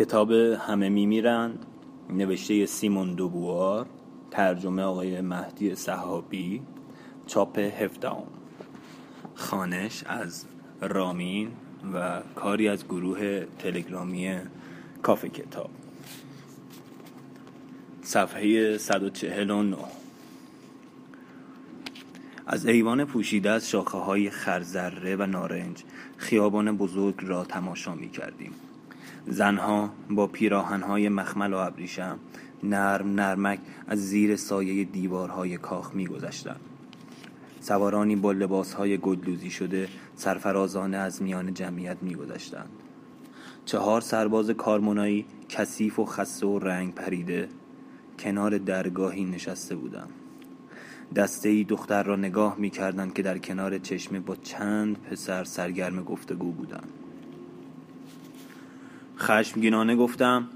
کتاب همه میمیرند. نوشته سیمون دوبوار ترجمه آقای مهدی صحابی چاپ هفدهم. خانش از رامین و کاری از گروه تلگرامی کافه کتاب. صفحه 149 از ایوان پوشیده از شاخه های خرزره و نارنج خیابان بزرگ را تماشا می کردیم زنها با پیراهنهای مخمل و ابریشم نرم نرمک از زیر سایه دیوارهای کاخ می گذشتن. سوارانی با لباسهای گدلوزی شده سرفرازانه از میان جمعیت می گذشتند. چهار سرباز کارمونایی کثیف و خسته و رنگ پریده کنار درگاهی نشسته بودند. دسته ای دختر را نگاه می کردند که در کنار چشمه با چند پسر سرگرم گفتگو بودند. خشمگینانه گفتم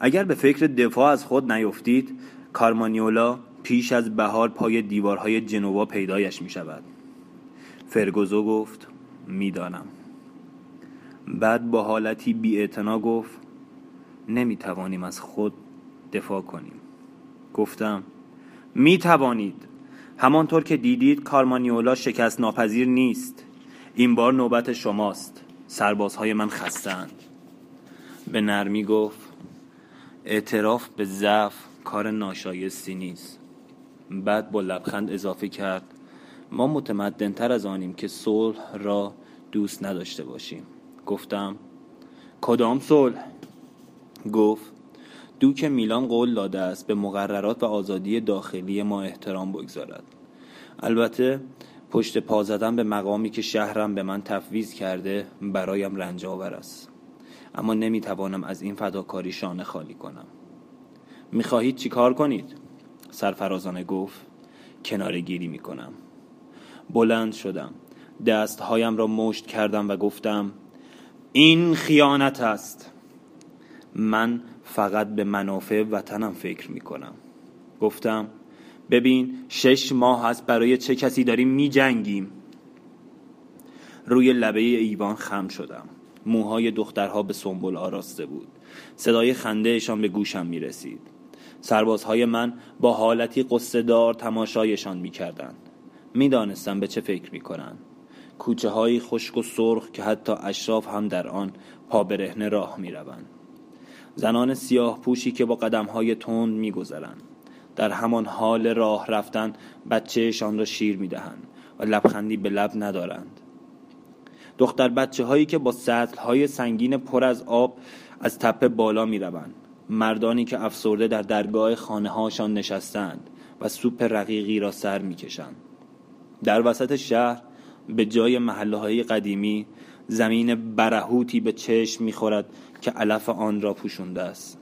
اگر به فکر دفاع از خود نیفتید کارمانیولا پیش از بهار پای دیوارهای جنوا پیدایش می شود فرگوزو گفت می‌دانم. بعد با حالتی بی گفت نمی توانیم از خود دفاع کنیم. گفتم می توانید همانطور که دیدید کارمانیولا شکست ناپذیر نیست. این بار نوبت شماست. سربازهای من خستند به نرمی گفت اعتراف به ضعف کار ناشایستی نیست. بعد با لبخند اضافه کرد ما متمدنتر از آنیم که صلح را دوست نداشته باشیم. گفتم کدام صلح؟ گفت دوک میلان قول داده است به مقررات و آزادی داخلی ما احترام بگذارد. البته پشت پا زدن به مقامی که شهرم به من تفویض کرده برایم رنج آور است. اما نمی‌توانم از این فداکاری شانه خالی کنم. می‌خواهید چی کار کنید؟ سرفرازانه گفت کناره گیری می‌کنم. بلند شدم. دستهایم را مشت کردم و گفتم این خیانت است. من فقط به منافع وطنم فکر می‌کنم. گفتم ببین شش ماه است برای چه کسی داریم میجنگیم؟ روی لبه ایوان خم شدم. موهای دخترها به سنبل آراسته بود. صدای خندهشان به گوشم می رسید سربازهای من با حالتی قصدار تماشایشان می کردند می دانستم به چه فکر می کنند کوچه های خشک و سرخ که حتی اشراف هم در آن پا برهنه راه می روند. زنان سیاه پوشی که با قدم های تند می گذرند. در همان حال راه رفتن بچهشان را شیر می دهند و لبخندی به لب ندارند. دختر بچه هایی که با سطل های سنگین پر از آب از تپه بالا می روند. مردانی که افسرده در درگاه خانه هاشان نشستند و سوپ رقیقی را سر می کشند. در وسط شهر به جای محله های قدیمی زمین برهوتی به چشم می خورد که علف آن را پوشونده است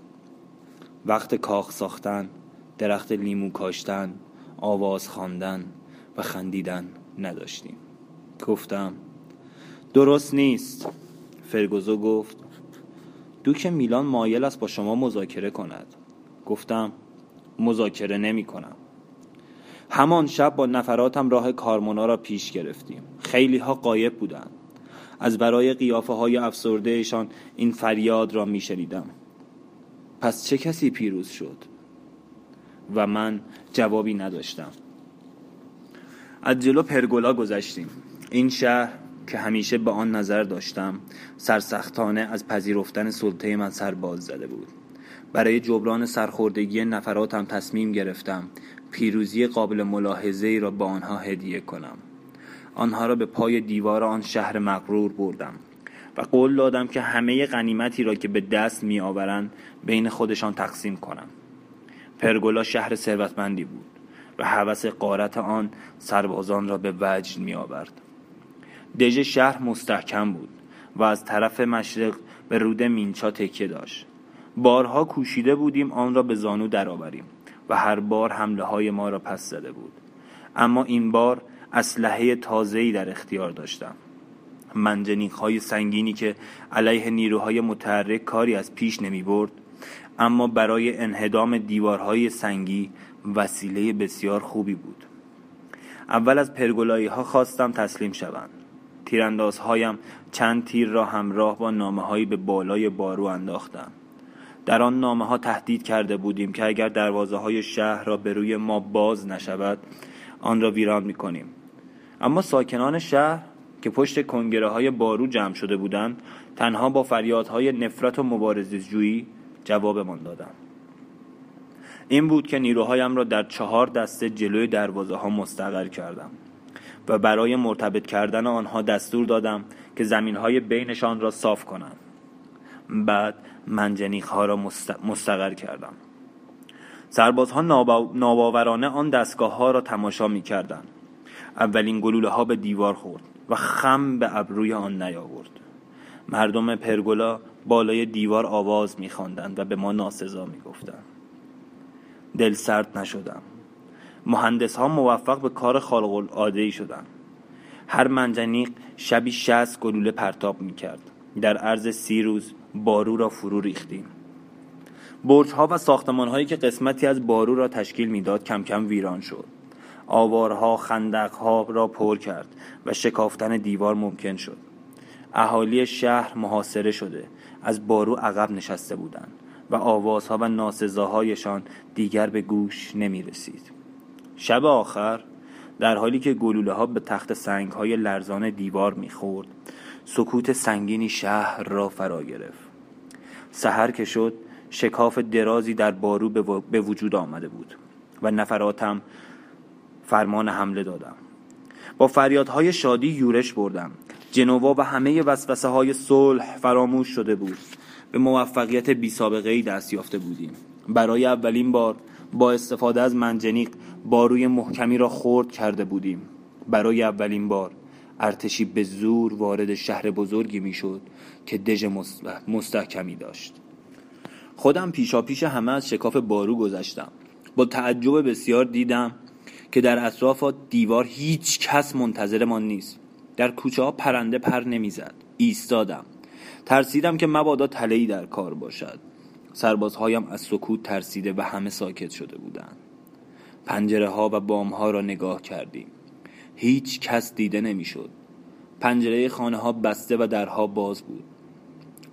وقت کاخ ساختن درخت لیمو کاشتن آواز خواندن و خندیدن نداشتیم گفتم درست نیست. فرگوزو گفت دوک میلان مایل است با شما مذاکره کند. گفتم مذاکره نمی کنم. همان شب با نفراتم راه کارمونا را پیش گرفتیم. خیلی ها قایب بودند. از برای قیافه های افسردهشان این فریاد را می شنیدم. پس چه کسی پیروز شد؟ و من جوابی نداشتم. از جلو پرگولا گذشتیم. این شهر که همیشه به آن نظر داشتم سرسختانه از پذیرفتن سلطه من سر باز زده بود. برای جبران سرخوردگی نفراتم تصمیم گرفتم پیروزی قابل ملاحظه را به آنها هدیه کنم. آنها را به پای دیوار آن شهر مغرور بردم و قول دادم که همه غنیمتی را که به دست می آورند بین خودشان تقسیم کنم. پرگولا شهر ثروتمندی بود و هوس قارت آن سربازان را به وجد می آورد دژ شهر مستحکم بود و از طرف مشرق به رود مینچا تکیه داشت. بارها کوشیده بودیم آن را به زانو درآوریم و هر بار حمله های ما را پس زده بود. اما این بار اسلحه تازه‌ای در اختیار داشتم. منجنیق های سنگینی که علیه نیروهای متحرک کاری از پیش نمی برد اما برای انهدام دیوارهای سنگی وسیله بسیار خوبی بود. اول از پرگولایی ها خواستم تسلیم شوند. تیراندازهایم چند تیر را همراه با نامه هایی به بالای بارو انداختم. در آن نامه ها تهدید کرده بودیم که اگر دروازه های شهر را به روی ما باز نشود آن را ویران می کنیم اما ساکنان شهر که پشت کنگره های بارو جمع شده بودند تنها با فریادهای نفرت و مبارزجویی جوابمان دادند. این بود که نیروهایم را در چهار دسته جلوی دروازه ها مستقر کردم. و برای مرتبط کردن آنها دستور دادم که زمین های بینشان را صاف کنند بعد منجنیق ها را مستقر کردم. سربازها ناباورانه آن دستگاه ها را تماشا می کردن. اولین گلوله ها به دیوار خورد و خم به ابروی آن نیاورد. مردم پرگولا بالای دیوار آواز میخواندند و به ما ناسزا می‌گفتند. دل سرد نشدم. مهندس ها موفق به کار خارق العاده ای شدند هر منجنیق شبی شست گلوله پرتاب می‌کرد. در عرض سی روز بارو را فرو ریختیم. برج ها و ساختمان هایی که قسمتی از بارو را تشکیل می‌داد کم کم ویران شد. آوارها خندقها را پر کرد و شکافتن دیوار ممکن شد. اهالی شهر محاصره شده. از بارو عقب نشسته بودند و آوازها و ناسزاهایشان دیگر به گوش نمی رسید شب آخر در حالی که گلوله ها به تخت سنگ های لرزان دیوار می‌خورد سکوت سنگینی شهر را فرا گرفت. سحر که شد شکاف درازی در بارو به وجود آمده بود و نفراتم فرمان حمله دادم. با فریادهای شادی یورش بردم. جنوا و همه وسوسه های صلح فراموش شده بود. به موفقیت بی سابقه ای دست یافته بودیم. برای اولین بار با استفاده از منجنیق باروی محکمی را خرد کرده بودیم. برای اولین بار ارتشی به زور وارد شهر بزرگی می‌شد که دژ مستحکمی داشت. خودم پیشا پیش همه از شکاف بارو گذشتم. با تعجب بسیار دیدم که در اطراف دیوار هیچ کس منتظرمان نیست. در کوچه ها پرنده پر نمی‌زد. ایستادم. ترسیدم که مبادا تلهی در کار باشد. سربازهایم از سکوت ترسیده و همه ساکت شده بودند. پنجره ها و بام ها را نگاه کردیم هیچ کس دیده نمی‌شد. پنجره خانه ها بسته و درها باز بود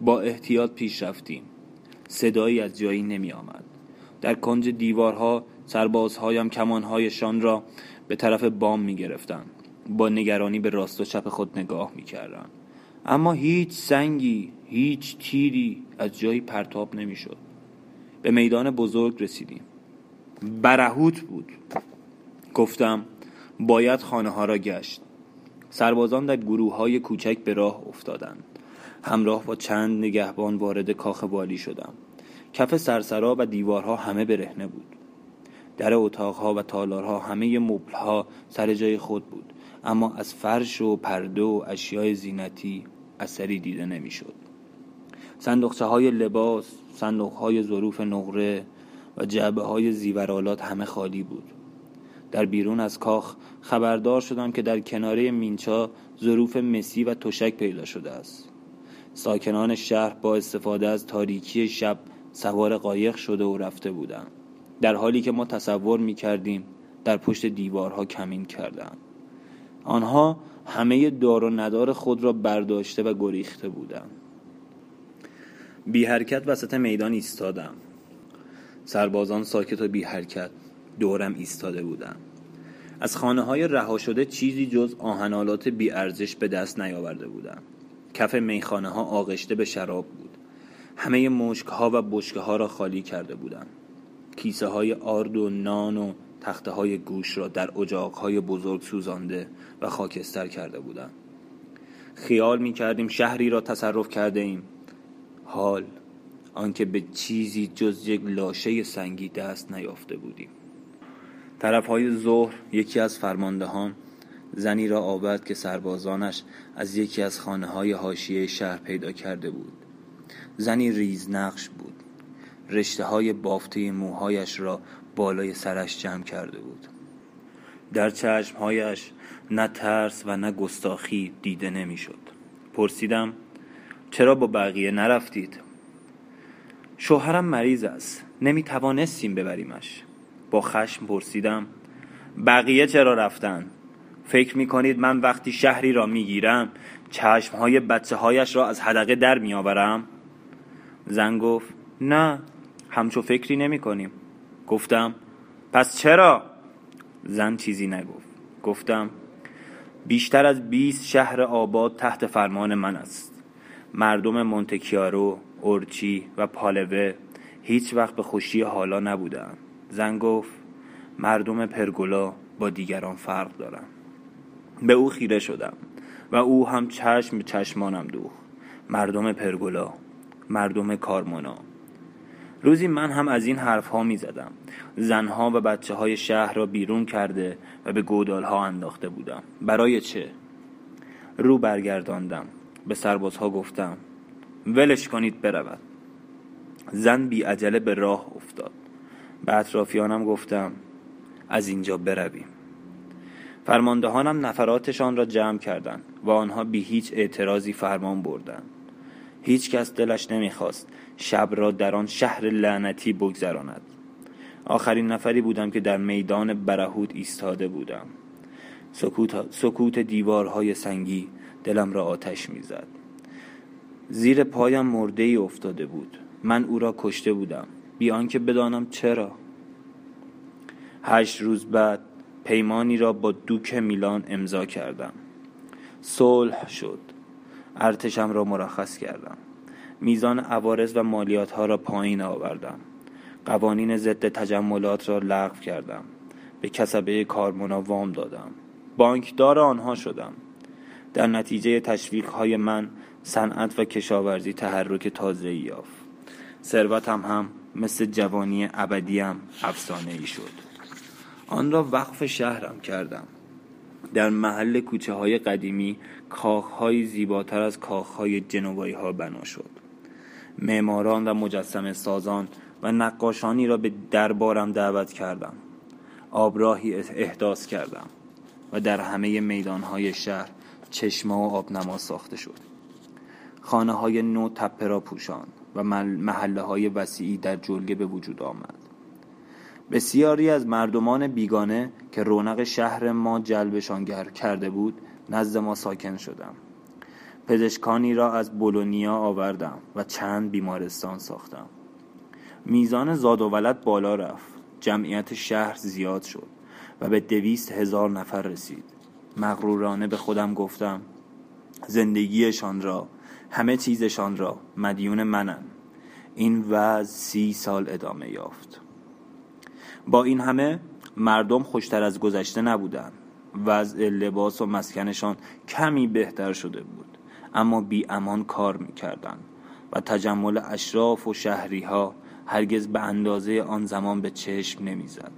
با احتیاط پیش رفتیم صدایی از جایی نمی آمد در کنج دیوارها سربازهایم کمانهایشان را به طرف بام می گرفتن. با نگرانی به راست و چپ خود نگاه می کردن. اما هیچ سنگی هیچ تیری از جایی پرتاب نمی شد. به میدان بزرگ رسیدیم برهوت بود. گفتم باید خانه ها را گشت. سربازان در گروه های کوچک به راه افتادند. همراه با چند نگهبان وارد کاخ والی شدم. کف سرسرا و دیوارها همه برهنه بود. در اتاقها و تالارها همه مبلها سر جای خود بود. اما از فرش و پرده و اشیای زینتی اثری دیده نمی‌شد. صندوقچه های لباس، صندوق های ظروف نقره و جعبه های زیورالات همه خالی بود. در بیرون از کاخ خبردار شدم که در کناره مینچا ظروف مسی و تشک پیدا شده است. ساکنان شهر با استفاده از تاریکی شب سوار قایق شده و رفته بودند. در حالی که ما تصور می کردیم در پشت دیوارها کمین کردند. آنها همه دار و ندار خود را برداشته و گریخته بودند. بی حرکت وسط میدان ایستادم. سربازان ساکت و بی حرکت دورم ایستاده بودند. از خانه های رها شده چیزی جز آهنالات بی ارزش به دست نیاورده بودم. کف میخانه ها آغشته به شراب بود. همه مشک ها و بشکه ها را خالی کرده بودند. کیسه های آرد و نان و تخته های گوش را در اجاق های بزرگ سوزانده و خاکستر کرده بودند. خیال می کردیم شهری را تصرف کرده ایم. حال آنکه به چیزی جز یک لاشه سنگی دست نیافته بودیم. طرف های ظهر یکی از فرماندهان زنی را آورد که سربازانش از یکی از خانه های حاشیه شهر پیدا کرده بود. زنی ریزنقش بود. رشته های بافته موهایش را بالای سرش جمع کرده بود در چشمهایش نه ترس و نه گستاخی دیده نمی‌شد. پرسیدم چرا با بقیه نرفتید؟ شوهرم مریض است نمی توانستیم ببریمش با خشم پرسیدم بقیه چرا رفتن؟ فکر می کنید من وقتی شهری را می گیرم چشم های بچه هایش را از حدقه در می آورم؟ زن گفت نه همچو فکری نمی کنیم گفتم پس چرا؟ زن چیزی نگفت گفتم بیشتر از 20 شهر آباد تحت فرمان من است مردم مونتکیارو، اورچی و پالوه هیچ وقت به خوشی حالا نبودند زن گفت مردم پرگولا با دیگران فرق دارند به او خیره شدم و او هم چشم چشمانم دوخت. مردم پرگولا مردم کارمونا روزی من هم از این حرف ها می زدم زنها و بچه های شهر را بیرون کرده و به گودال ها انداخته بودم. برای چه؟ رو برگرداندم. به سربازها گفتم ولش کنید برود. زن بی عجله به راه افتاد. به اطرافیانم گفتم از اینجا برویم. فرماندهانم نفراتشان را جمع کردند و آنها بی هیچ اعتراضی فرمان بردند. هیچ کس دلش نمی‌خواست شب را در آن شهر لعنتی بگذراند. آخرین نفری بودم که در میدان برهود ایستاده بودم. سکوت, سکوت دیوارهای سنگی دلم را آتش می‌زد. زیر پایم مرده ای افتاده بود. من او را کشته بودم. بی آنکه بدانم چرا. هشت روز بعد پیمانی را با دوک میلان امضا کردم. صلح شد. ارتشم را مرخص کردم. میزان عوارض و مالیات ها را پایین آوردم. قوانین ضد تجملات را لغو کردم. به کسبه کارمونا وام دادم. بانکدار آنها شدم. در نتیجه تشویق های من صنعت و کشاورزی تحرک تازه یافت. ثروتم هم مثل جوانی ابدیم افسانه ای شد. آن را وقف شهرم کردم. در محل کوچه های قدیمی کاخ های زیباتر از کاخ های جنوبایی ها بنا شد. معماران و مجسم سازان و نقاشانی را به دربارم دعوت کردم. آبراهی احداث کردم و در همه میدان های شهر چشمه و آبنما ساخته شد. خانه های نو تپه را پوشان و محله های وسیعی در جلگه به وجود آمد. بسیاری از مردمان بیگانه که رونق شهر ما جلبشان کرده بود نزد ما ساکن شدم پزشکانی را از بولونیا آوردم و چند بیمارستان ساختم. میزان زاد و ولد بالا رفت. جمعیت شهر زیاد شد و به دویست هزار نفر رسید. مغرورانه به خودم گفتم زندگیشان را همه چیزشان را. مدیون منم. این وضع سی سال ادامه یافت. با این همه مردم خوشتر از گذشته نبودند وضع لباس و مسکنشان کمی بهتر شده بود. اما بی امان کار می‌کردند و تجمل اشراف و شهری ها هرگز به اندازه آن زمان به چشم نمی‌زد.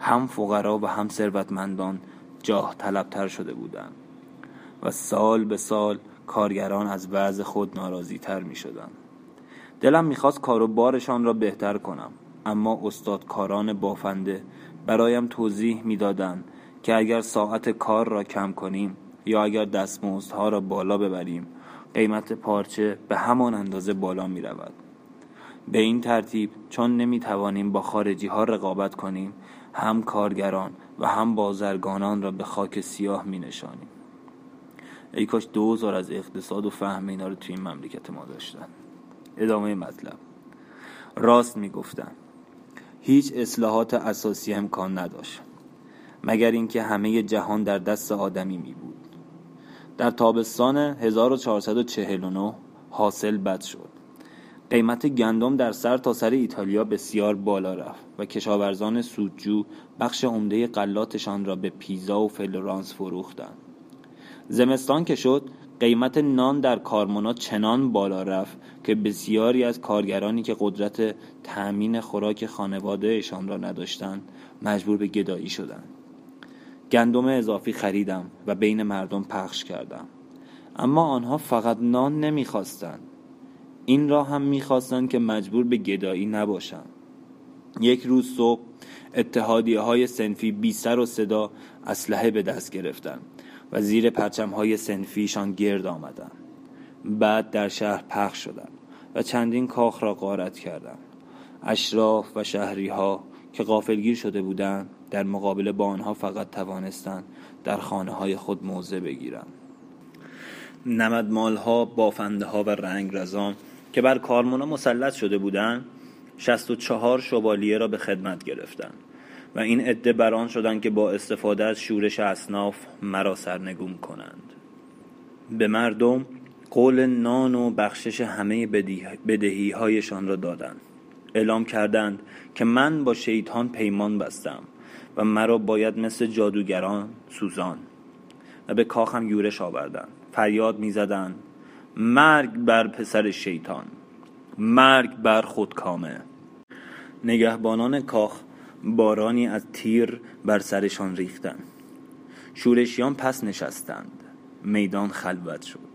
هم فقرا و هم ثروتمندان جاه طلبتر شده بودند و سال به سال کارگران از وضع خود ناراضی تر می شدن. دلم می‌خواست کار و بارشان را بهتر کنم اما استادکاران بافنده برایم توضیح می‌دادند که اگر ساعت کار را کم کنیم یا اگر دستمزدها را بالا ببریم قیمت پارچه به همان اندازه بالا می رود. به این ترتیب چون نمی توانیم با خارجی ها رقابت کنیم هم کارگران و هم بازرگانان را به خاک سیاه می نشانیم. ای کاش دوزار از اقتصاد و فهم اینا رو توی این مملکت ما داشتن. ادامه مطلب. راست می‌گفتن. هیچ اصلاحات اساسی امکان نداشت مگر اینکه همه جهان در دست آدمی می بود در تابستان 1449 حاصل بد شد. قیمت گندم در سر تا سر ایتالیا بسیار بالا رفت و کشاورزان سودجو بخش عمده قلاتشان را به پیزا و فلورانس فروختند. زمستان که شد قیمت نان در کارمونا چنان بالا رفت که بسیاری از کارگرانی که قدرت تأمین خوراک خانوادهشان را نداشتند مجبور به گدایی شدند. گندم اضافی خریدم و بین مردم پخش کردم. اما آنها فقط نان نمی‌خواستند. این را هم می‌خواستند که مجبور به گدایی نباشند یک روز صبح اتحادیه های سنفی بی سر و صدا اسلحه به دست گرفتند. و زیر پرچم های سنفیشان گرد آمدند بعد در شهر پخش شدند و چندین کاخ را غارت کردند اشراف و شهری ها که غافلگیر شده بودند در مقابله با آنها فقط توانستند در خانه های خود موضع بگیرم نمدمال ها بافنده ها و رنگ رزان که بر کارمونا مسلط شده بودند شست و چهار شوالیه را به خدمت گرفتند. و این عده بران شدند که با استفاده از شورش اصناف مرا سرنگون کنند. به مردم قول نان و بخشش همه بدهی هایشان را دادند. اعلام کردند که من با شیطان پیمان بستم و مرا باید مثل جادوگران سوزان و به کاخم یورش آوردند. فریاد می‌زدند مرگ بر پسر شیطان مرگ بر خودکامه. نگهبانان کاخ بارانی از تیر بر سرشان ریختند. شورشیان پس نشستند. میدان خلوت شد.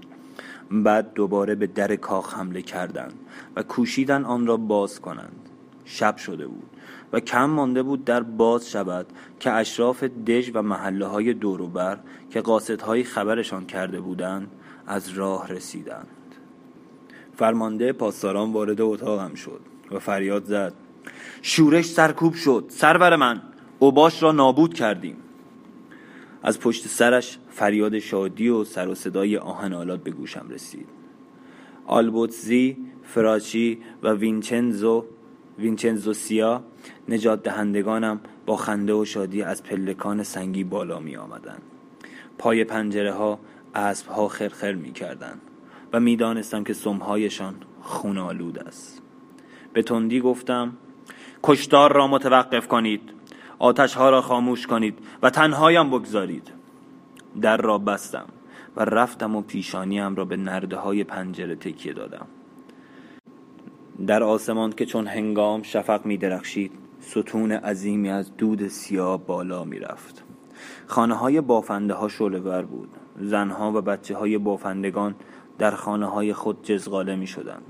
بعد دوباره به در کاخ حمله کردند و کوشیدن آن را باز کنند. شب شده بود و کم مانده بود در باز شود که اشراف دژ و محله های دوروبر که قاصدهایی خبرشان کرده بودند از راه رسیدند. فرمانده پاسداران وارد اتاقم شد و فریاد زد. شورش سرکوب شد. سرور من. اوباش را نابود کردیم. از پشت سرش فریاد شادی و سر و صدای آهن به گوشم رسید. آلبوتزی فراشی و وینچنزو وینچنزو سیا نجات دهندگانم با خنده و شادی از پلکان سنگی بالا می آمدن. پای پنجره ها اسب ها خرخر می کردن و می دانستم که سمهایشان خون آلود است. به تندی گفتم کشتار را متوقف کنید آتش ها را خاموش کنید و تنهایم بگذارید. در را بستم و رفتم و پیشانیم را به نرده های پنجره تکیه دادم. در آسمان که چون هنگام شفق می درخشید ستون عظیمی از دود سیاه بالا می رفت خانه های بافنده ها شلور بود. زنها و بچه های بافندگان در خانه های خود جزغاله می شدن.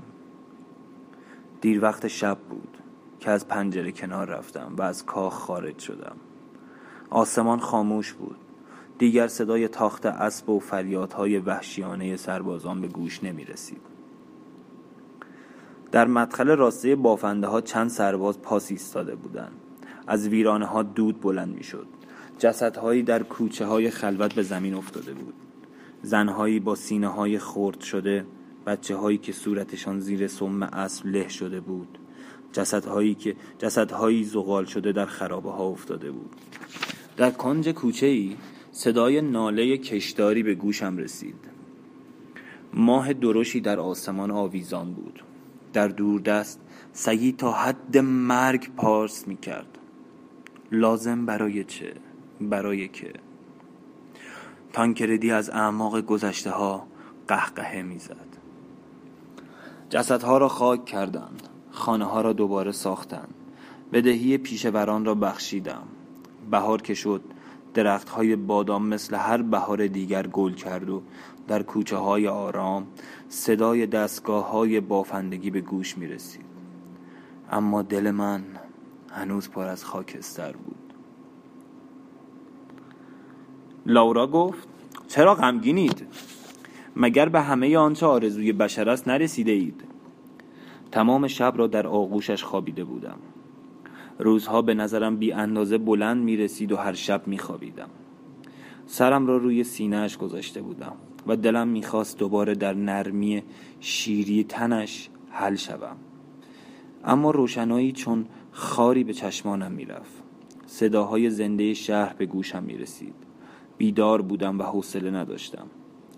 دیر وقت شب بود. که از پنجره کنار رفتم و از کاخ خارج شدم. آسمان خاموش بود. دیگر صدای تاخت اسب و فریادهای وحشیانه سربازان به گوش نمی رسید. در مدخل راسته بافنده ها چند سرباز پاس ایستاده بودند. از ویرانه ها دود بلند می شد جسدهایی در کوچه های خلوت به زمین افتاده بود. زنهایی با سینه های خرد شده بچه هایی که صورتشان زیر سم اسب له شده بود. جسدهایی که جسدهایی زغال شده در خرابه ها افتاده بود. در کنج کوچه ای صدای ناله کشداری به گوشم رسید. ماه درشی در آسمان آویزان بود. در دوردست سگی تا حد مرگ پارس می کرد لازم برای چه؟ برای که؟ تانکردی از اعماق گذشته ها قهقهه می‌زد. جسدها را خاک کردند. خانه ها را دوباره ساختند بدهی پیشوران را بخشیدم. بهار که شد درخت های بادام مثل هر بهار دیگر گل کرد و در کوچه های آرام صدای دستگاه های بافندگی به گوش می رسید اما دل من هنوز پر از خاکستر بود. لاورا گفت چرا غمگینید؟ مگر به همه آنچه آرزوی بشر است نرسیده اید؟ تمام شب را در آغوشش خوابیده بودم. روزها به نظرم بی اندازه بلند می رسید و هر شب می خوابیدم سرم را روی سینهش گذاشته بودم و دلم می‌خواست دوباره در نرمی شیری تنش حل شوم. اما روشنایی چون خاری به چشمانم می‌رفت. صداهای زنده شهر به گوشم می‌رسید. بیدار بودم و حوصله نداشتم.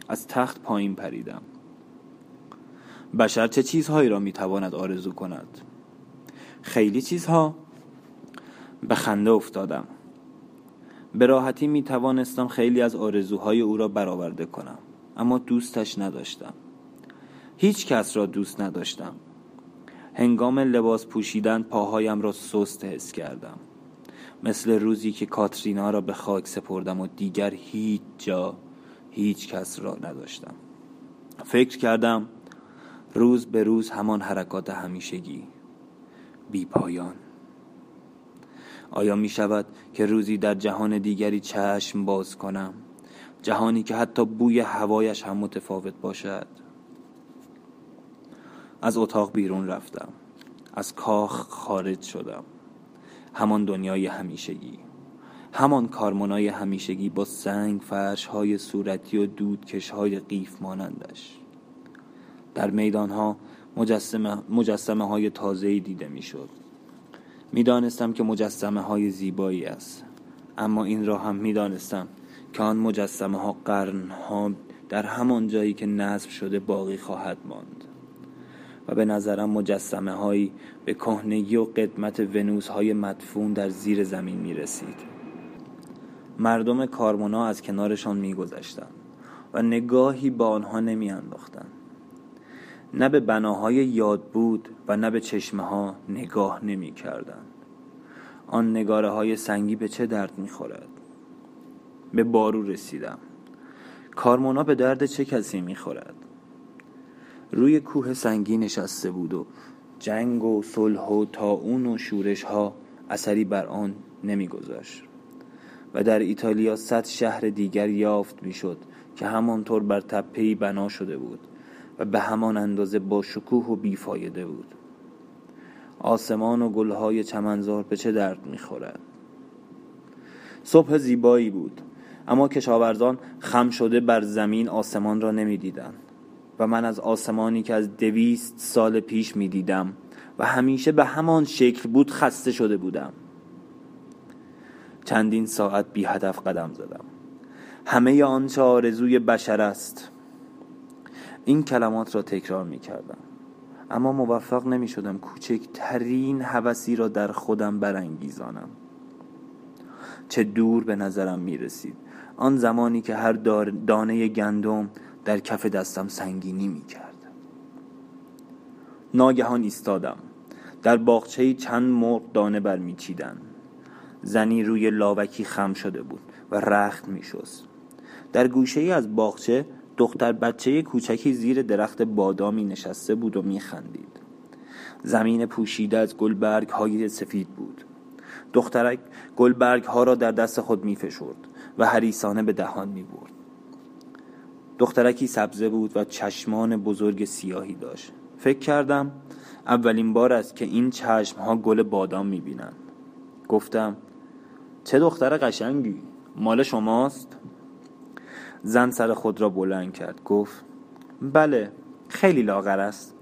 از تخت پایین پریدم. بشر چه چیزهایی را می‌تواند آرزو کند؟ خیلی چیزها. به خنده افتادم. به راحتی می توانستم خیلی از آرزوهای او را برآورده کنم اما دوستش نداشتم. هیچ کس را دوست نداشتم. هنگام لباس پوشیدن پاهایم را سست حس کردم. مثل روزی که کاترینا را به خاک سپردم و دیگر هیچ جا هیچ کس را نداشتم. فکر کردم روز به روز همان حرکات همیشگی. بی پایان. آیا می شود که روزی در جهان دیگری چشم باز کنم؟ جهانی که حتی بوی هوایش هم متفاوت باشد. از اتاق بیرون رفتم. از کاخ خارج شدم. همان دنیای همیشگی. همان کارمونای همیشگی با سنگ فرش های صورتی و دودکش های قیف مانندش. در میدان ها مجسمه, مجسمه های تازهی دیده می شد می دانستم که مجسمه های زیبایی است. اما این را هم می دانستم که آن مجسمه ها قرن ها در همان جایی که نصب شده باقی خواهد ماند. و به نظرم مجسمه هایی به کهنگی و قدمت ونوس های مدفون در زیر زمین می رسید مردم کارمونا از کنارشان می گذشتن و نگاهی با آنها نمی انداختن. نه به بناهای یاد بود و نه به چشمه ها نگاه نمی کردن. آن نگاره های سنگی به چه درد می خورد؟ به بارو رسیدم کارمونا به درد چه کسی می خورد؟ روی کوه سنگی نشسته بود و جنگ و صلح و تاون و شورش ها اثری بر آن نمیگذاشت و در ایتالیا صد شهر دیگر یافت می‌شد که همانطور بر تپهی بنا شده بود و به همان اندازه با شکوه و بیفایده بود. آسمان و گلهای چمنزار به چه درد می‌خورد؟ صبح زیبایی بود اما کشاورزان خم شده بر زمین آسمان را نمی‌دیدند و من از آسمانی که از دویست سال پیش می‌دیدم و همیشه به همان شکل بود خسته شده بودم. چندین ساعت بی هدف قدم زدم. همه آنچه آرزوی بشر است. این کلمات را تکرار می کردم اما موفق نمی شدم کوچکترین حوثی را در خودم برانگیزانم. چه دور به نظرم می رسید آن زمانی که هر دانه گندم در کف دستم سنگینی می کرد ناگهان ایستادم. در باغچه چند مرغ دانه برمیچیدند. زنی روی لاوکی خم شده بود و رخت می شست. در گوشه ای از باغچه دختر بچه کوچکی زیر درخت بادامی نشسته بود و می خندید. زمین پوشیده از گلبرگ های سفید بود. دخترک گلبرگ ها را در دست خود می فشرد و حریسانه به دهان می برد دخترکی سبزه بود و چشمان بزرگ سیاهی داشت. فکر کردم اولین بار است که این چشم ها گل بادام می گفتم چه دختر قشنگی! مال شماست؟ زن سر خود را بلند کرد گفت بله خیلی لاغر است.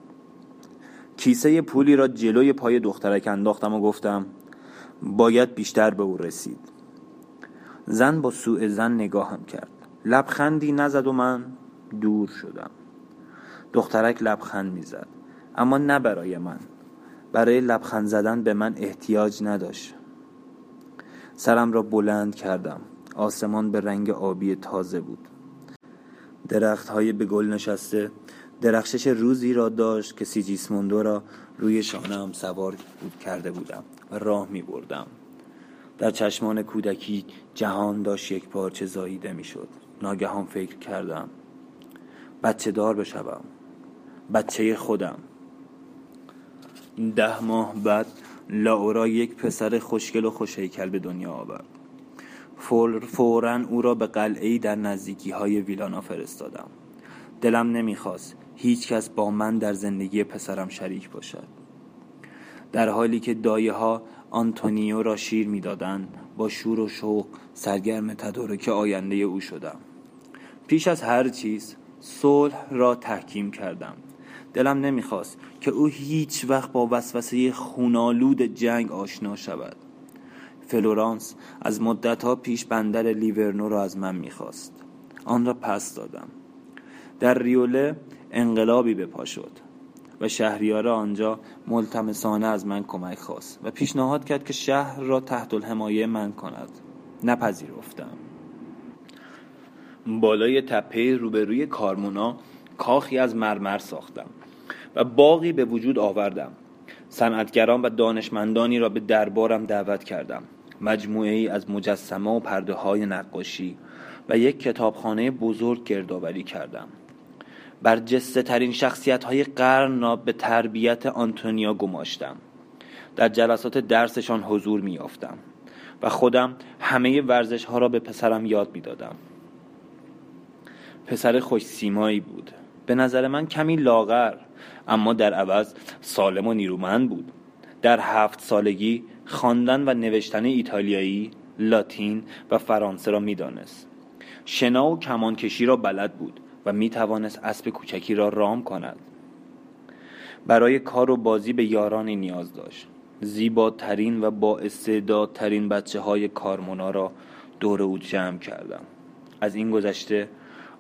کیسه پولی را جلوی پای دخترک انداختم و گفتم باید بیشتر به او رسید. زن با سوء زن نگاهم کرد. لبخندی نزد و من دور شدم. دخترک لبخند می‌زد اما نه برای من. برای لبخند زدن به من احتیاج نداشت. سرم را بلند کردم. آسمان به رنگ آبی تازه بود. درخت های به گل نشسته. درخشش روزی را داشت که سیجیسموندو را روی شانه سوار کرده بودم و راه می بردم در چشمان کودکی جهان داشت یک پارچه زاییده می شد ناگهان فکر کردم بچه دار بشوم. بچه خودم. ده ماه بعد لاورا یک پسر خوشگل و خوشیکل به دنیا آورد. فورا او را به قلعه در نزدیکی های ویلانا فرستادم. دلم نمی‌خواست هیچ کس با من در زندگی پسرم شریک باشد. در حالی که دایه ها آنتونیو را شیر می‌دادند با شور و شوق سرگرم تدارک آینده او شدم. پیش از هر چیز صلح را تحکیم کردم. دلم نمی‌خواست که او هیچ وقت با وسوسه خون‌آلود جنگ آشنا شود. فلورانس از مدتها پیش بندر لیورنو را از من می‌خواست. آن را پس دادم. در ریوله انقلابی به پا شد و شهریار آنجا ملتمسانه از من کمک خواست و پیشنهاد کرد که شهر را تحت الحمایه من کند. نپذیرفتم. بالای تپه روبروی کارمونا کاخی از مرمر ساختم و باقی به وجود آوردم. صنعتگران و دانشمندانی را به دربارم دعوت کردم. مجموعه ای از مجسمه و پرده های نقاشی و یک کتابخانه بزرگ گردآوری کردم. برجسته ترین شخصیت های قرن را به تربیت آنتونیا گماشتم. در جلسات درسشان حضور می یافتم و خودم همه ورزش ها را به پسرم یاد می دادم. پسر خوش سیمایی بود. به نظر من کمی لاغر. اما در عوض سالم و نیرومند بود. در هفت سالگی خواندن و نوشتن ایتالیایی لاتین و فرانسه را می‌دانست. شنا و کمانکشی را بلد بود و می توانست اسب کوچکی را رام کند. برای کار و بازی به یارانی نیاز داشت. زیباترین و با استعدادترین بچه های کارمونا را دور او جمع کردم. از این گذشته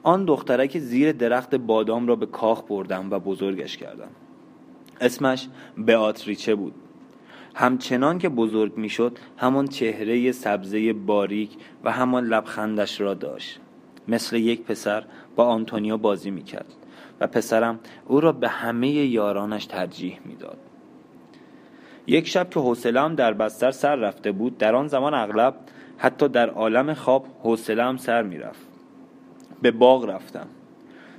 آن دخترک زیر درخت بادام را به کاخ بردم و بزرگش کردم. اسمش beatrice بود. همچنان که بزرگ می‌شد همان چهره سبزه باریک و همان لبخندش را داشت. مثل یک پسر با آنتونیو بازی می‌کرد و پسرم او را به همه یارانش ترجیح می‌داد. یک شب که حوصله‌ام در بستر سر رفته بود در آن زمان اغلب حتی در عالم خواب حوصله‌ام سر می‌رفت. به باغ رفتم.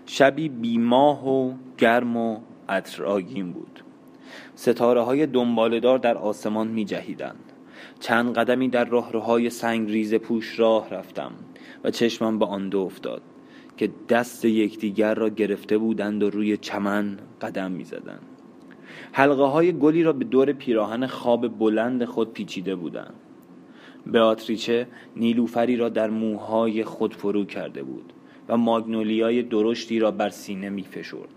شبی بیماه و گرم و عطرآگین بود. ستاره های دنبالدار در آسمان می جهیدند چند قدمی در راهروهای سنگ ریز پوش راه رفتم و چشمم به آن دو افتاد که دست یکدیگر را گرفته بودند و روی چمن قدم می زدند حلقه های گلی را به دور پیراهن خواب بلند خود پیچیده بودند. آتریچه نیلوفری را در موهای خود فرو کرده بود. و ماگنولیای درشتی را بر سینه می فشرد.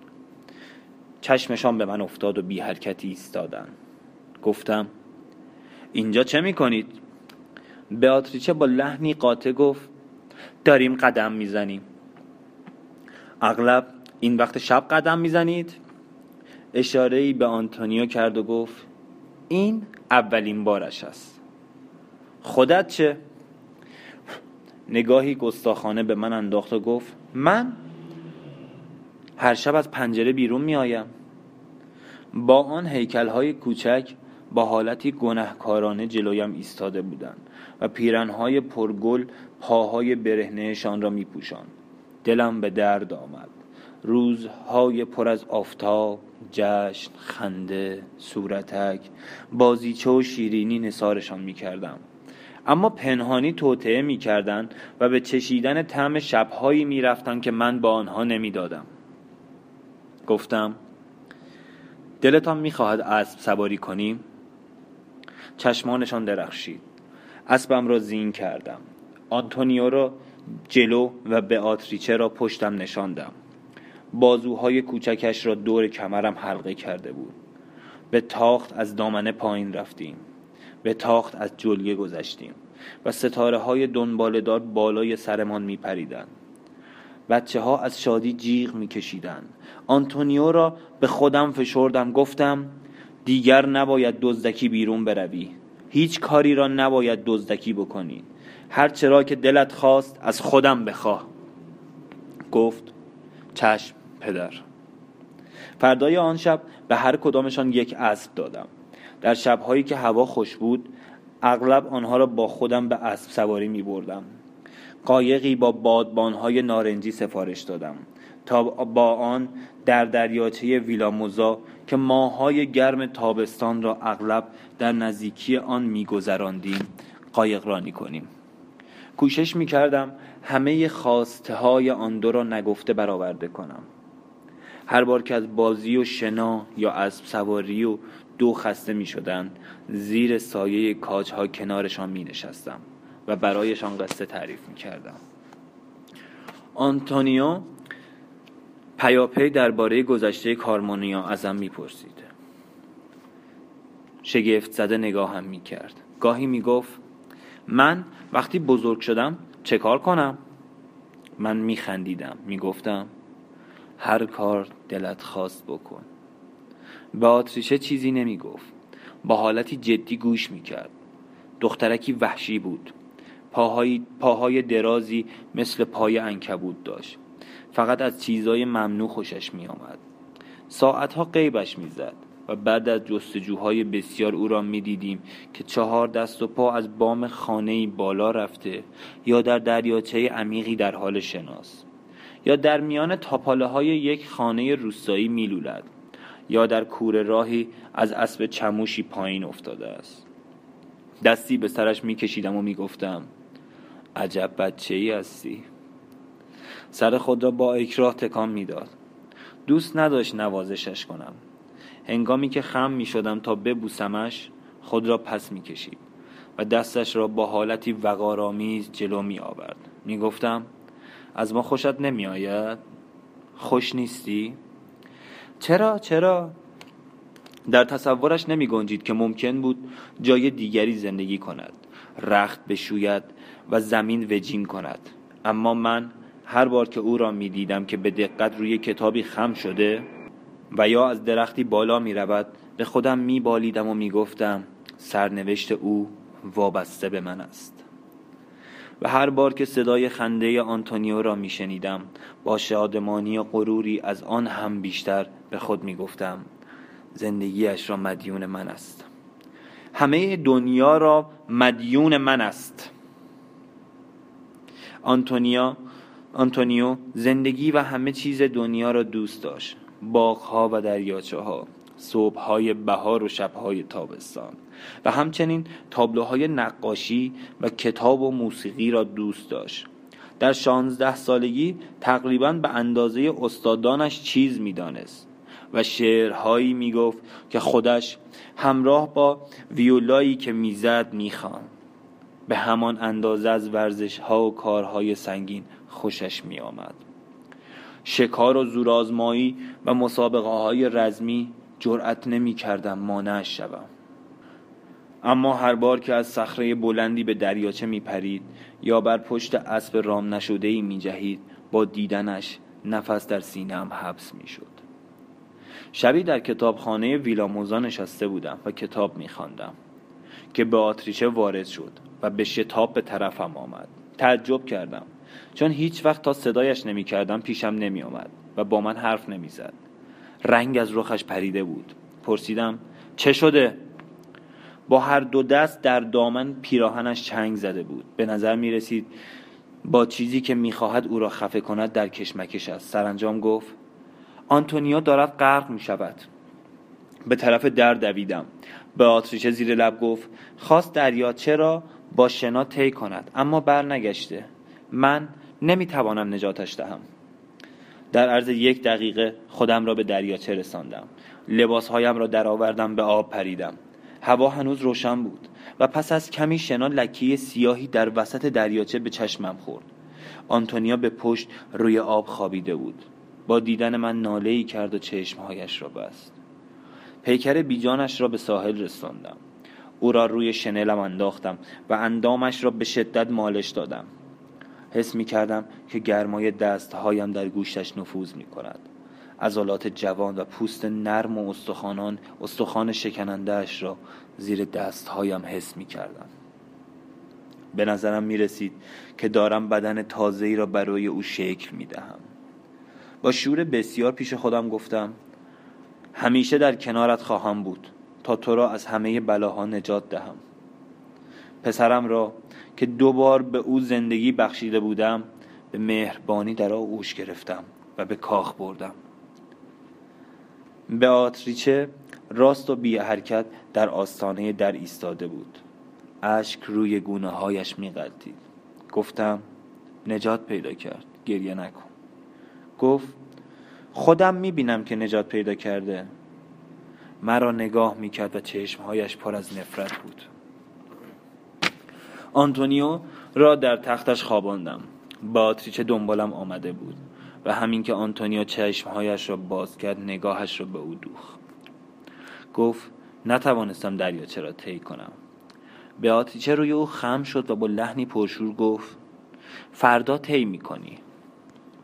چشمشان به من افتاد و بی حرکتی ایستادن گفتم اینجا چه می کنید؟ بیاتریچه با لحنی قاطع گفت داریم قدم می‌زنیم. اغلب این وقت شب قدم می‌زنید؟ اشاره ای به آنتونیو کرد و گفت این اولین بارش است. خودت چه؟ نگاهی گستاخانه به من انداخت و گفت من هر شب از پنجره بیرون می آیم با آن هیکل های کوچک با حالتی گنهکارانه جلویم ایستاده بودند و پیرنهای پرگل پاهای برهنهشان را می پوشان. دلم به درد آمد. روزهای پر از آفتاب جشن خنده صورتک بازیچه و شیرینی نثارشان می کردم اما پنهانی توطعه می کردن و به چشیدن طعم شبهایی می رفتن که من با آنها نمی دادم. گفتم دلتان می خواهد اسب سواری کنیم؟ چشمانشان درخشید. اسبم را زین کردم. آنتونیو را جلو و به آتریچه را پشتم نشاندم. بازوهای کوچکش را دور کمرم حلقه کرده بود. به تاخت از دامنه پایین رفتیم. به تاخت از جلگه گذشتیم و ستاره های دنبالدار بالای سرمان می پریدن. بچه ها از شادی جیغ می کشیدن. آنتونیو را به خودم فشردم گفتم دیگر نباید دزدکی بیرون بروی. هیچ کاری را نباید دزدکی بکنی. هر چرا که دلت خواست از خودم بخواه. گفت چشم پدر. فردای آن شب به هر کدامشان یک اسب دادم. در شبهایی که هوا خوش بود اغلب آنها را با خودم به اسب سواری می بردم قایقی با بادبانهای نارنجی سفارش دادم تا با آن در دریاچه ویلاموزا که ماهای گرم تابستان را اغلب در نزدیکی آن میگذراندیم قایقرانی کنیم. کوشش می کردم همه خواسته های آن دو را نگفته برآورده کنم. هر بار که از بازی و شنا یا اسب سواری و دو خسته می شدن زیر سایه کاج ها کنارشان می نشستم و برایشان قصه تعریف می کردم آنتونیو پیاپی درباره گذشته کارمونیا ازم می‌پرسید. شگفت زده نگاهم می‌کرد. گاهی می‌گفت من وقتی بزرگ شدم چه کار کنم؟ من میخندیدم می‌گفتم هر کار دلت خواست بکن. به آتریشه چیزی نمی‌گفت. با حالتی جدی گوش می‌کرد. دخترکی وحشی بود. پاهای, پاهای درازی مثل پای انکبود داشت. فقط از چیزای ممنوع خوشش می آمد ساعتها قیبش می‌زد و بعد از جستجوهای بسیار او را می دیدیم که چهار دست و پا از بام خانه بالا رفته یا در دریاچه عمیقی در حال شناس یا در میان تاپاله های یک خانه روستایی میلولد. یا در کور راهی از اسب چموشی پایین افتاده است. دستی به سرش میکشیدم و می‌گفتم عجب بچه ای هستی. سر خود را با اکراه تکان می‌داد. دوست نداشت نوازشش کنم. هنگامی که خم می شدم تا ببوسمش خود را پس می کشید و دستش را با حالتی وقارآمیز جلو می آورد می گفتم از ما خوشت نمی آید؟ خوش نیستی؟ چرا؟ چرا؟ در تصورش نمی گنجید که ممکن بود جای دیگری زندگی کند. رخت بشوید و زمین وجین کند. اما من هر بار که او را می دیدم که به دقت روی کتابی خم شده و یا از درختی بالا می رود به خودم می بالیدم و می گفتم سرنوشت او وابسته به من است. و هر بار که صدای خنده آنتونیو را می شنیدم با شادمانی و غروری از آن هم بیشتر به خود می گفتم زندگیش را مدیون من است. همه دنیا را مدیون من است. آنتونیا آنتونیو زندگی و همه چیز دنیا را دوست داشت. باغها و دریاچه ها صبحهای بهار و شبهای تابستان. و همچنین تابلوهای نقاشی و کتاب و موسیقی را دوست داشت. در شانزده سالگی تقریبا به اندازه استادانش چیز می‌دانست و شعرهایی می‌گفت که خودش همراه با ویولایی که می‌زد می‌خوان به همان اندازه از ورزش ها و کارهای سنگین خوشش می آمد. شکار و زورآزمایی و مسابقه های رزمی جرأت نمی کردم مانعش شوم. اما هر بار که از صخره بلندی به دریاچه می پرید یا بر پشت اسب رام نشده ای می جهید با دیدنش نفس در سینم حبس می شد شبی در کتابخانه ویلاموزا نشسته بودم و کتاب می خواندم که به آتریچه وارد شد و به شتاب به طرفم آمد. تعجب کردم. چون هیچ وقت تا صدایش نمی کردم پیشم نمی آمد و با من حرف نمی زد رنگ از رخش پریده بود. پرسیدم چه شده؟ با هر دو دست در دامن پیراهنش چنگ زده بود. به نظر می رسید با چیزی که می‌خواهد او را خفه کند در کشمکش است. سرانجام گفت آنتونیا دارد غرق می شود به طرف در دویدم. به آتریچه زیر لب گفت خواست دریا چرا با شنا طی کند اما برنگشته من نمی‌توانم نجاتش دهم. در عرض یک دقیقه خودم را به دریاچه رساندم. لباسهایم را درآوردم به آب پریدم. هوا هنوز روشن بود و پس از کمی شنا لکی سیاهی در وسط دریاچه به چشمم خورد. آنتونیا به پشت روی آب خوابیده بود. با دیدن من ناله ای کرد و چشمهایش را بست. پیکر بیجانش را به ساحل رساندم. او را روی شنلم انداختم و اندامش را به شدت مالش دادم. حس می کردم که گرمای دستهایم در گوشتش نفوذ می کند عضلات جوان و پوست نرم و استخوانان استخوان شکنندهاش را زیر دستهایم حس می کردم به نظرم می رسید که دارم بدن تازه‌ای را برای او شکل می دهم با شور بسیار پیش خودم گفتم همیشه در کنارت خواهم بود تا تو را از همه بلاها نجات دهم. پسرم را که دو بار به او زندگی بخشیده بودم به مهربانی در آغوش گرفتم و به کاخ بردم. به آتریچه راست و بی حرکت در آستانه در ایستاده بود. اشک روی گونه هایش می گفتم نجات پیدا کرد. گریه نکن. گفت خودم می بینم که نجات پیدا کرده. مرا نگاه می کرد و چشمهایش پر از نفرت بود. آنتونیو را در تختش خواباندم. باتریچه دنبالم آمده بود. و همین که آنتونیو چشمهایش را باز کرد نگاهش را به او دوخ گفت نتوانستم دریاچه را طی کنم. آتیچه روی او خم شد و با لحنی پرشور گفت فردا طی می‌کنی.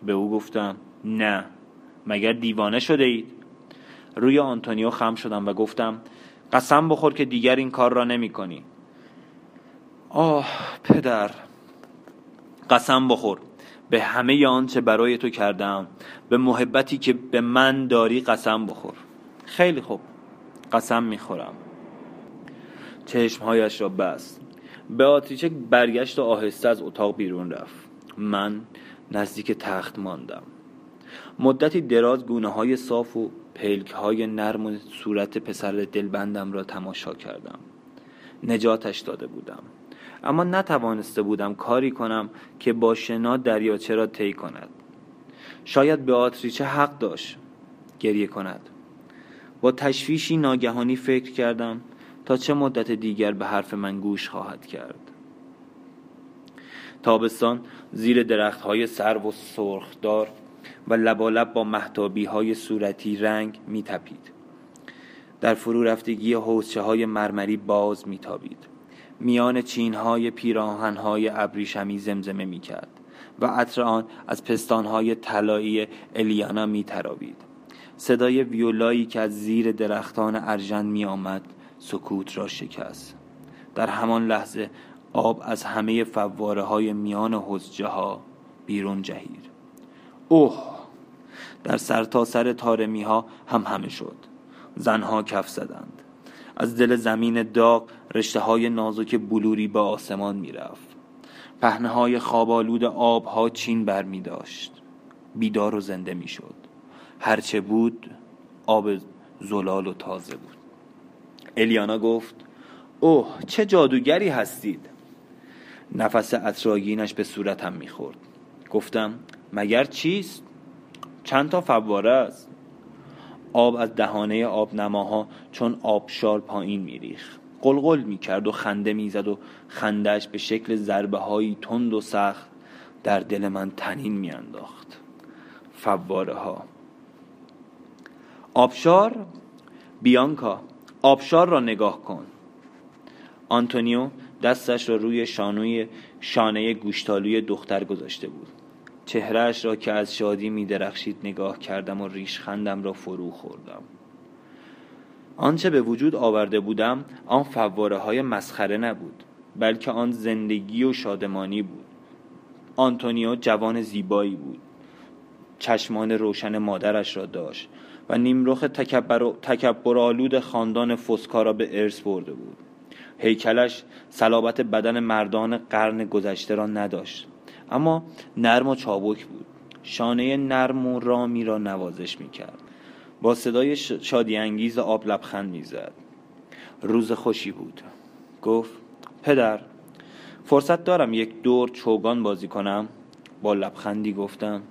به او گفتم نه مگر دیوانه شده اید؟ روی آنتونیو خم شدم و گفتم قسم بخور که دیگر این کار را نمی کنی. آه پدر قسم بخور. به همه آنچه برای تو کردم به محبتی که به من داری قسم بخور. خیلی خوب قسم می‌خورم. چشمهایش را بست. به آتیچه برگشت و آهسته از اتاق بیرون رفت. من نزدیک تخت ماندم. مدتی دراز گونه های صاف و پلک های نرم و صورت پسر دلبندم را تماشا کردم. نجاتش داده بودم. اما نتوانسته بودم کاری کنم که با شنا دریاچه را طی کند شاید به آتریچه حق داشت گریه کند با تشویشی ناگهانی فکر کردم تا چه مدت دیگر به حرف من گوش خواهد کرد تابستان زیر درخت های سرو و سرخدار و لبالب با محتابی های صورتی رنگ می. در فرو رفتگی حوزچه های مرمری باز می تابید. میان چین های پیراهن های ابریشمی زمزمه می کرد و عطر آن از پستان های طلایی الیانا می تراوید. صدای ویولایی که از زیر درختان ارژن می آمد سکوت را شکست. در همان لحظه آب از همه فواره های میان حزجه ها بیرون جهید. اوه! در سرتاسر سر تارمی ها هم همه شد. زنها کف زدند. از دل زمین داغ رشته های نازک بلوری به آسمان می‌رفت. پهنه های خوابالود آب ها چین بر می داشت. بیدار و زنده می شد. هرچه بود آب زلال و تازه بود. الیانا گفت اوه چه جادوگری هستید. نفس اطراگینش به صورتم می‌خورد گفتم مگر چیست؟ چند تا فواره است. آب از دهانه آب نماها چون آبشار پایین میریخ قلقل می‌کرد و خنده می‌زد و خندهش به شکل ضربه هایی تند و سخت در دل من تنین میانداخت. فواره ها آبشار؟ بیانکا آبشار را نگاه کن. آنتونیو دستش را روی شانوی شانه گوشتالوی دختر گذاشته بود. چهرهش را که از شادی می درخشید نگاه کردم و ریشخندم را فرو خوردم. آنچه به وجود آورده بودم آن فواره های مسخره نبود بلکه آن زندگی و شادمانی بود. آنتونیو جوان زیبایی بود. چشمان روشن مادرش را داشت و نیمرخ تکبر, تکبر آلود خاندان فسکا را به ارث برده بود. هیکلش صلابت بدن مردان قرن گذشته را نداشت اما نرم و چابک بود. شانه نرم و رامی را نوازش می کرد با صدای شادی انگیز آب لبخند می زد روز خوشی بود. گفت پدر فرصت دارم یک دور چوگان بازی کنم. با لبخندی گفتم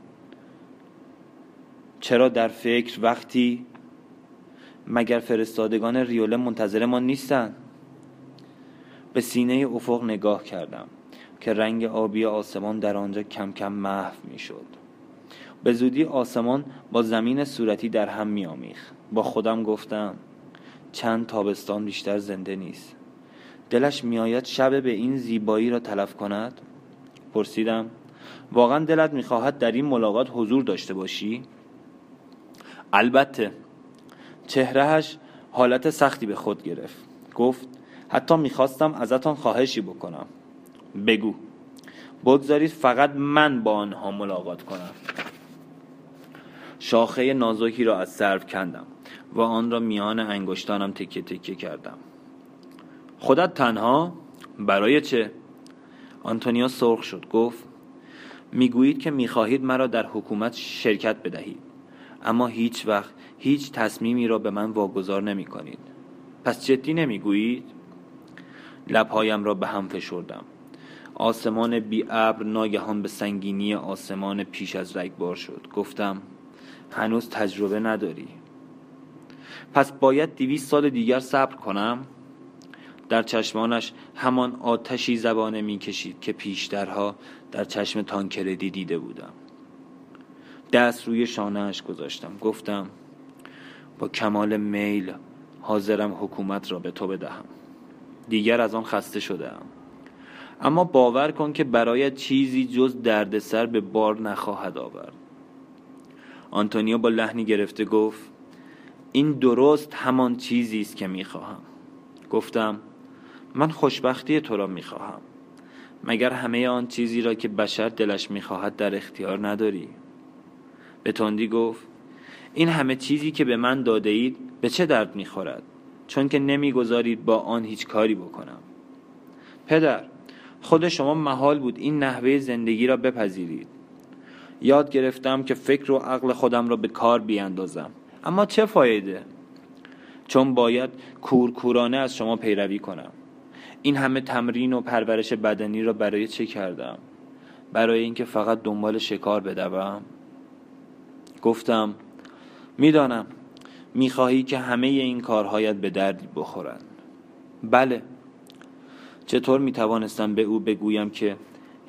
چرا در فکر وقتی مگر فرستادگان ریوله منتظر ما نیستند به سینه افق نگاه کردم که رنگ آبی آسمان در آنجا کم کم محو می شد به زودی آسمان با زمین صورتی در هم می آمیخ. با خودم گفتم چند تابستان بیشتر زنده نیست. دلش میآید شب به این زیبایی را تلف کند؟ پرسیدم واقعا دلت می‌خواهد در این ملاقات حضور داشته باشی؟ البته. چهرهش حالت سختی به خود گرفت. گفت حتی می‌خواستم ازتان خواهشی بکنم. بگو. بگذارید فقط من با آنها ملاقات کنم. شاخه نازکی را از سرو کندم و آن را میان انگشتانم تکه تکه کردم. خودت تنها؟ برای چه؟ آنتونیا سرخ شد گفت می‌گویید که می‌خواهید مرا در حکومت شرکت بدهید. اما هیچ وقت هیچ تصمیمی را به من واگذار نمی کنید پس جدی نمی‌گویید؟ لبهایم را به هم فشردم. آسمان بی ابر ناگهان به سنگینی آسمان پیش از رگبار شد. گفتم هنوز تجربه نداری. پس باید دویست سال دیگر صبر کنم؟ در چشمانش همان آتشی زبانه می‌کشید که پیشترها در چشم تانکردی دیده بودم. دست روی شانهاش گذاشتم. گفتم با کمال میل حاضرم حکومت را به تو بدهم. دیگر از آن خسته شدم اما باور کن که برای چیزی جز دردسر به بار نخواهد آورد. آنتونیو با لحنی گرفته گفت این درست همان چیزی است که می‌خواهم. گفتم من خوشبختی تو را می‌خواهم مگر همه آن چیزی را که بشر دلش می‌خواهد در اختیار نداری؟ به تندی گفت این همه چیزی که به من داده اید به چه درد می‌خورد؟ چون که نمی‌گذارید با آن هیچ کاری بکنم. پدر خود شما محال بود این نحوه زندگی را بپذیرید. یاد گرفتم که فکر و عقل خودم را به کار بیاندازم. اما چه فایده؟ چون باید کورکورانه از شما پیروی کنم. این همه تمرین و پرورش بدنی را برای چه کردم؟ برای اینکه فقط دنبال شکار بدوم؟ گفتم می‌دانم. می‌خواهی که همه این کارهایت به دردی بخورند. بله. چطور می توانستم به او بگویم که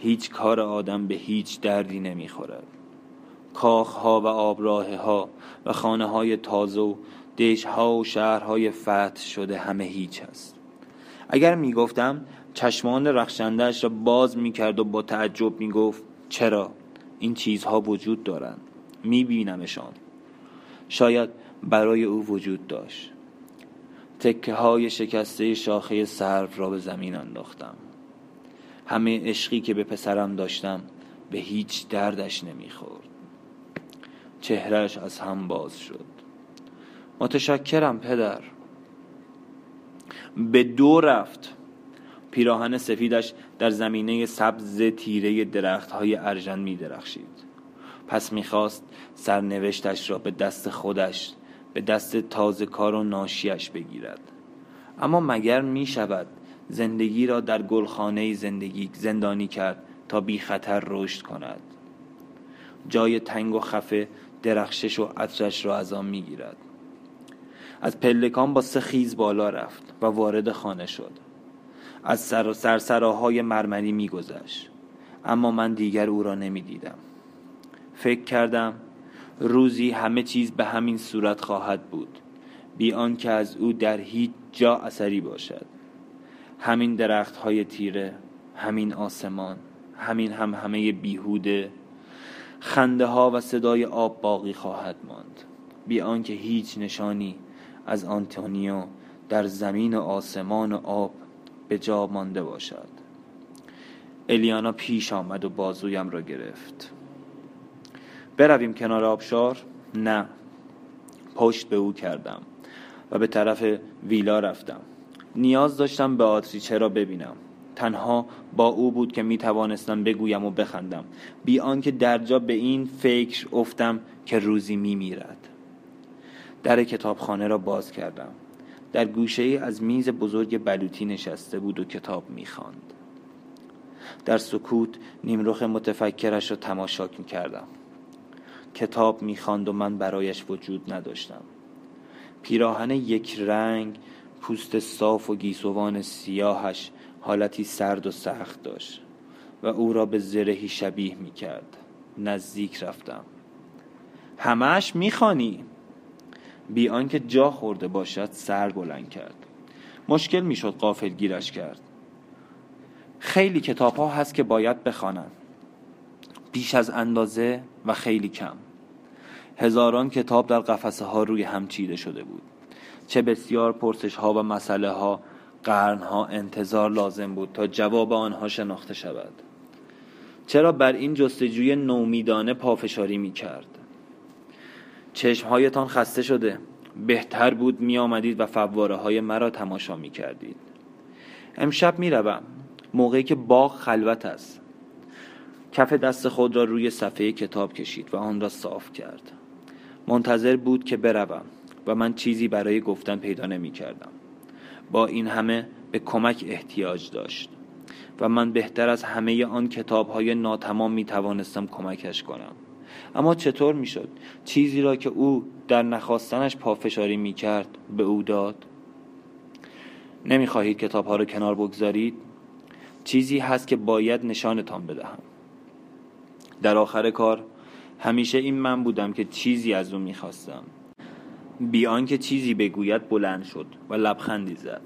هیچ کار آدم به هیچ دردی نمی‌خورد. ها و آبراه ها و خانه های تازه و دیش ها و شهرهای فتح شده همه هیچ است. اگر می‌گفتم چشمان رخشندهش را باز می‌کرد و با تعجب می‌گفت چرا؟ این چیزها وجود دارند. میبینمشان. شاید برای او وجود داشت. تکه های شکسته شاخه سرو را به زمین انداختم. همه عشقی که به پسرم داشتم به هیچ دردش نمی‌خورد. چهرش از هم باز شد. متشکرم پدر. به دو رفت. پیراهن سفیدش در زمینه سبز تیره درخت های ارژن می درخشید پس می‌خواست سرنوشتش را به دست خودش به دست تازه کار و ناشیش بگیرد. اما مگر می شود زندگی را در گلخانه زندگی زندانی کرد تا بی خطر رشد کند. جای تنگ و خفه درخشش و عطرش را از آن می‌گیرد. از پلکان با سه خیز بالا رفت و وارد خانه شد. از سر سرسراهای مرمری میگذشت. اما من دیگر او را نمی‌دیدم. فکر کردم روزی همه چیز به همین صورت خواهد بود. بی آنکه از او در هیچ جا اثری باشد. همین درخت های تیره همین آسمان همین هم همه بیهوده خنده ها و صدای آب باقی خواهد ماند. بی آنکه هیچ نشانی از آنتونیو در زمین و آسمان و آب به جا مانده باشد. الیانا پیش آمد و بازویم را گرفت. برویم کنار آبشار؟ نه. پشت به او کردم و به طرف ویلا رفتم. نیاز داشتم به آتریچه را ببینم. تنها با او بود که می توانستم بگویم و بخندم. بی آنکه درجا به این فکر افتم که روزی می میرد. در کتابخانه را باز کردم. در گوشه ای از میز بزرگ بلوطی نشسته بود و کتاب می‌خواند در سکوت نیمرخ متفکرش را تماشا می کردم. کتاب می‌خواند و من برایش وجود نداشتم. پیراهن یک رنگ پوست صاف و گیسوان سیاهش حالتی سرد و سخت داشت و او را به زرهی شبیه می کرد نزدیک رفتم. همش می‌خوانی؟ بی آنکه جا خورده باشد سر بلند کرد. مشکل می‌شد قافل گیرش کرد. خیلی کتاب ها هست که باید بخوانند بیش از اندازه و خیلی کم. هزاران کتاب در قفسه ها روی هم چیده شده بود. چه بسیار پرسش ها و مسئله ها قرنها انتظار لازم بود تا جواب آنها شناخته شود. چرا بر این جستجوی نومیدانه پافشاری می کرد چشمهایتان خسته شده. بهتر بود می آمدید و فواره های مرا تماشا می کردید امشب می روم موقعی که باغ خلوت است. کف دست خود را روی صفحه کتاب کشید و آن را صاف کرد. منتظر بود که بروم. و من چیزی برای گفتن پیدا نمی کردم با این همه به کمک احتیاج داشت و من بهتر از همه آن کتاب های ناتمام می توانستم کمکش کنم. اما چطور می شد چیزی را که او در نخواستنش پافشاری می کرد به او داد؟ نمی خواهید کتاب ها را کنار بگذارید؟ چیزی هست که باید نشانتان بدهم. در آخر کار همیشه این من بودم که چیزی از او می‌خواستم. بی آنکه چیزی بگوید بلند شد و لبخندی زد.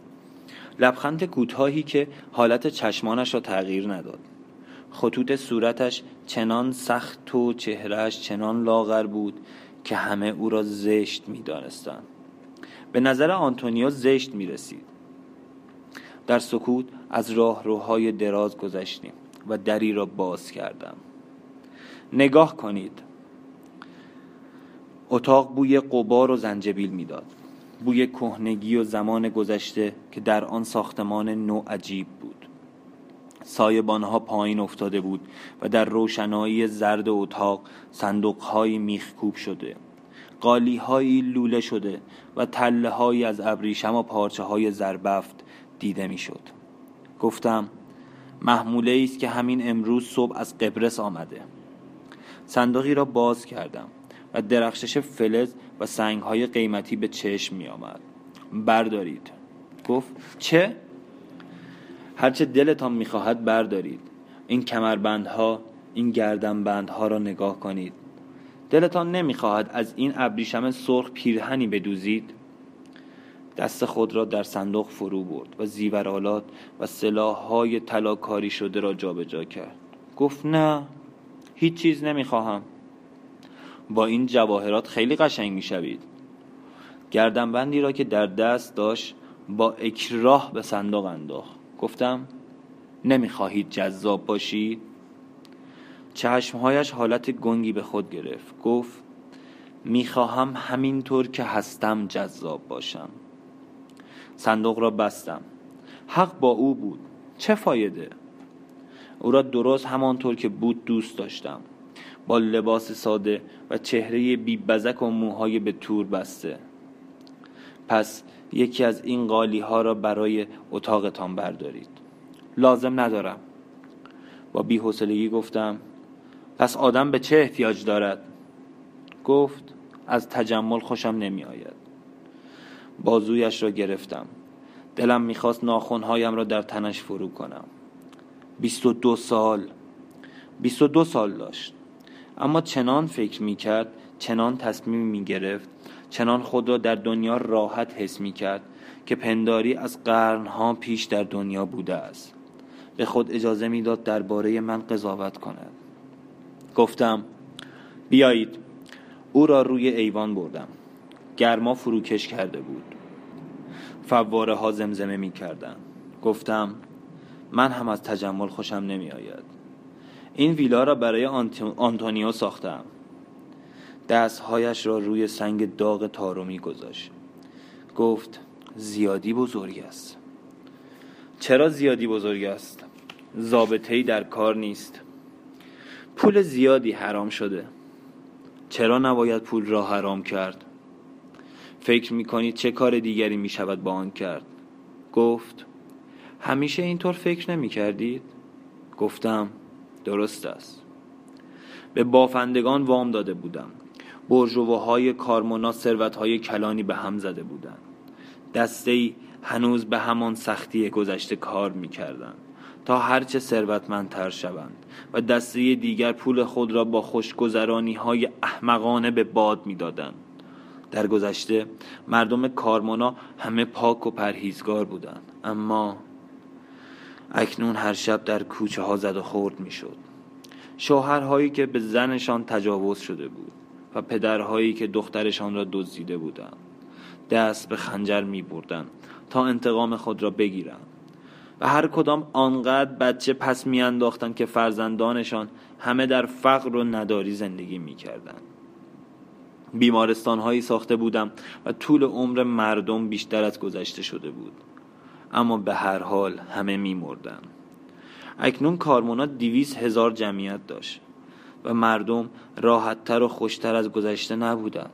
لبخند کوتاهی که حالت چشمانش را تغییر نداد. خطوط صورتش چنان سخت و چهرهش چنان لاغر بود که همه او را زشت می دانستن. به نظر آنتونیو زشت می رسید در سکوت از راه روهای دراز گذشتیم و دری را باز کردم. نگاه کنید. اتاق بوی قبار و زنجبیل می‌داد. بوی کهنگی و زمان گذشته که در آن ساختمان نو عجیب بود. سایبانها پایین افتاده بود و در روشنایی زرد اتاق صندوقهایی میخکوب شده قالیهایی لوله شده و تله هایی از ابریشم و پارچه های زربفت دیده می‌شد. گفتم محموله است که همین امروز صبح از قبرس آمده. صندوقی را باز کردم. و درخشش فلز و سنگ های قیمتی به چشم می آمد بردارید. گفت چه؟ هرچه دلتان می‌خواهد بردارید. این کمربندها این گردنبندها را نگاه کنید. دلتان نمی‌خواهد از این ابریشم سرخ پیرهنی بدوزید. دست خود را در صندوق فرو برد و زیورالات و سلاحهای طلاکاری شده را جابجا کرد. گفت نه هیچ چیز نمی‌خواهم. با این جواهرات خیلی قشنگ می‌شوید. گردنبندی را که در دست داشت با اکراه به صندوق انداخت. گفتم نمی‌خواهید جذاب باشید؟ چشمهایش حالت گنگی به خود گرفت. گفت می‌خواهم همینطور که هستم جذاب باشم. صندوق را بستم. حق با او بود. چه فایده؟ او را درست همانطور که بود دوست داشتم. با لباس ساده و چهره بی بزک و موهای به تور بسته. پس یکی از این قالی ها را برای اتاقتان بردارید. لازم ندارم. با بیحسلگی گفتم پس آدم به چه احتیاج دارد؟ گفت از تجمل خوشم نمی آید بازویش را گرفتم. دلم می‌خواست ناخونهایم را در تنش فرو کنم. بیست و دو سال. بیست و دو سال داشت. اما چنان فکر می‌کرد چنان تصمیم می‌گرفت چنان خود را در دنیا راحت حس می‌کرد که پنداری از قرنها پیش در دنیا بوده است. به خود اجازه می‌داد درباره من قضاوت کند. گفتم بیایید او را روی ایوان بردم. گرما فروکش کرده بود. فواره ها زمزمه می کردن. گفتم من هم از تجمل خوشم نمی آید این ویلا را برای آنتونیو ساختم. دستهایش را روی سنگ داغ تارومی گذاشت. گفت زیادی بزرگ است. چرا زیادی بزرگ است؟ ضابطه در کار نیست. پول زیادی حرام شده. چرا نباید پول را حرام کرد؟ فکر می کنید چه کار دیگری می شود با آن کرد؟ گفت. همیشه اینطور فکر نمی کردید گفتم درست است. به بافندگان وام داده بودم. برجوهای کارمونا های کلانی به هم زده بودند. دسته ای هنوز به همان سختی گذشته کار می‌کردند تا هرچه ثروتمندتر شوند و دسته دیگر پول خود را با خوشگذرانی های احمقانه به باد می‌دادند. در گذشته مردم کارمونا همه پاک و پرهیزگار بودند. اما اکنون هر شب در کوچه ها زد و خورد می‌شد شوهرهایی که به زنشان تجاوز شده بود و پدرهایی که دخترشان را دزدیده بودند. دست به خنجر می بردن تا انتقام خود را بگیرند. و هر کدام آنقدر بچه پس میانداختند که فرزندانشان همه در فقر و نداری زندگی می‌کردند بیمارستان هایی ساخته بودم و طول عمر مردم بیشتر از گذشته شده بود. اما به هر حال همه میمردن. اکنون کارمونا دیویس هزار جمعیت داشت و مردم راحتتر و خوشتر از گذشته نبودند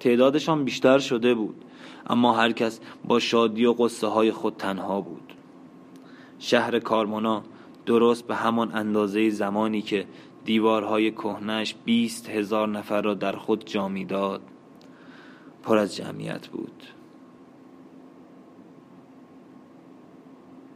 تعدادشان بیشتر شده بود اما هر کس با شادی و قصه های خود تنها بود. شهر کارمونا درست به همان اندازه زمانی که دیوارهای کهنش بیست هزار نفر را در خود جا داد پر از جمعیت بود.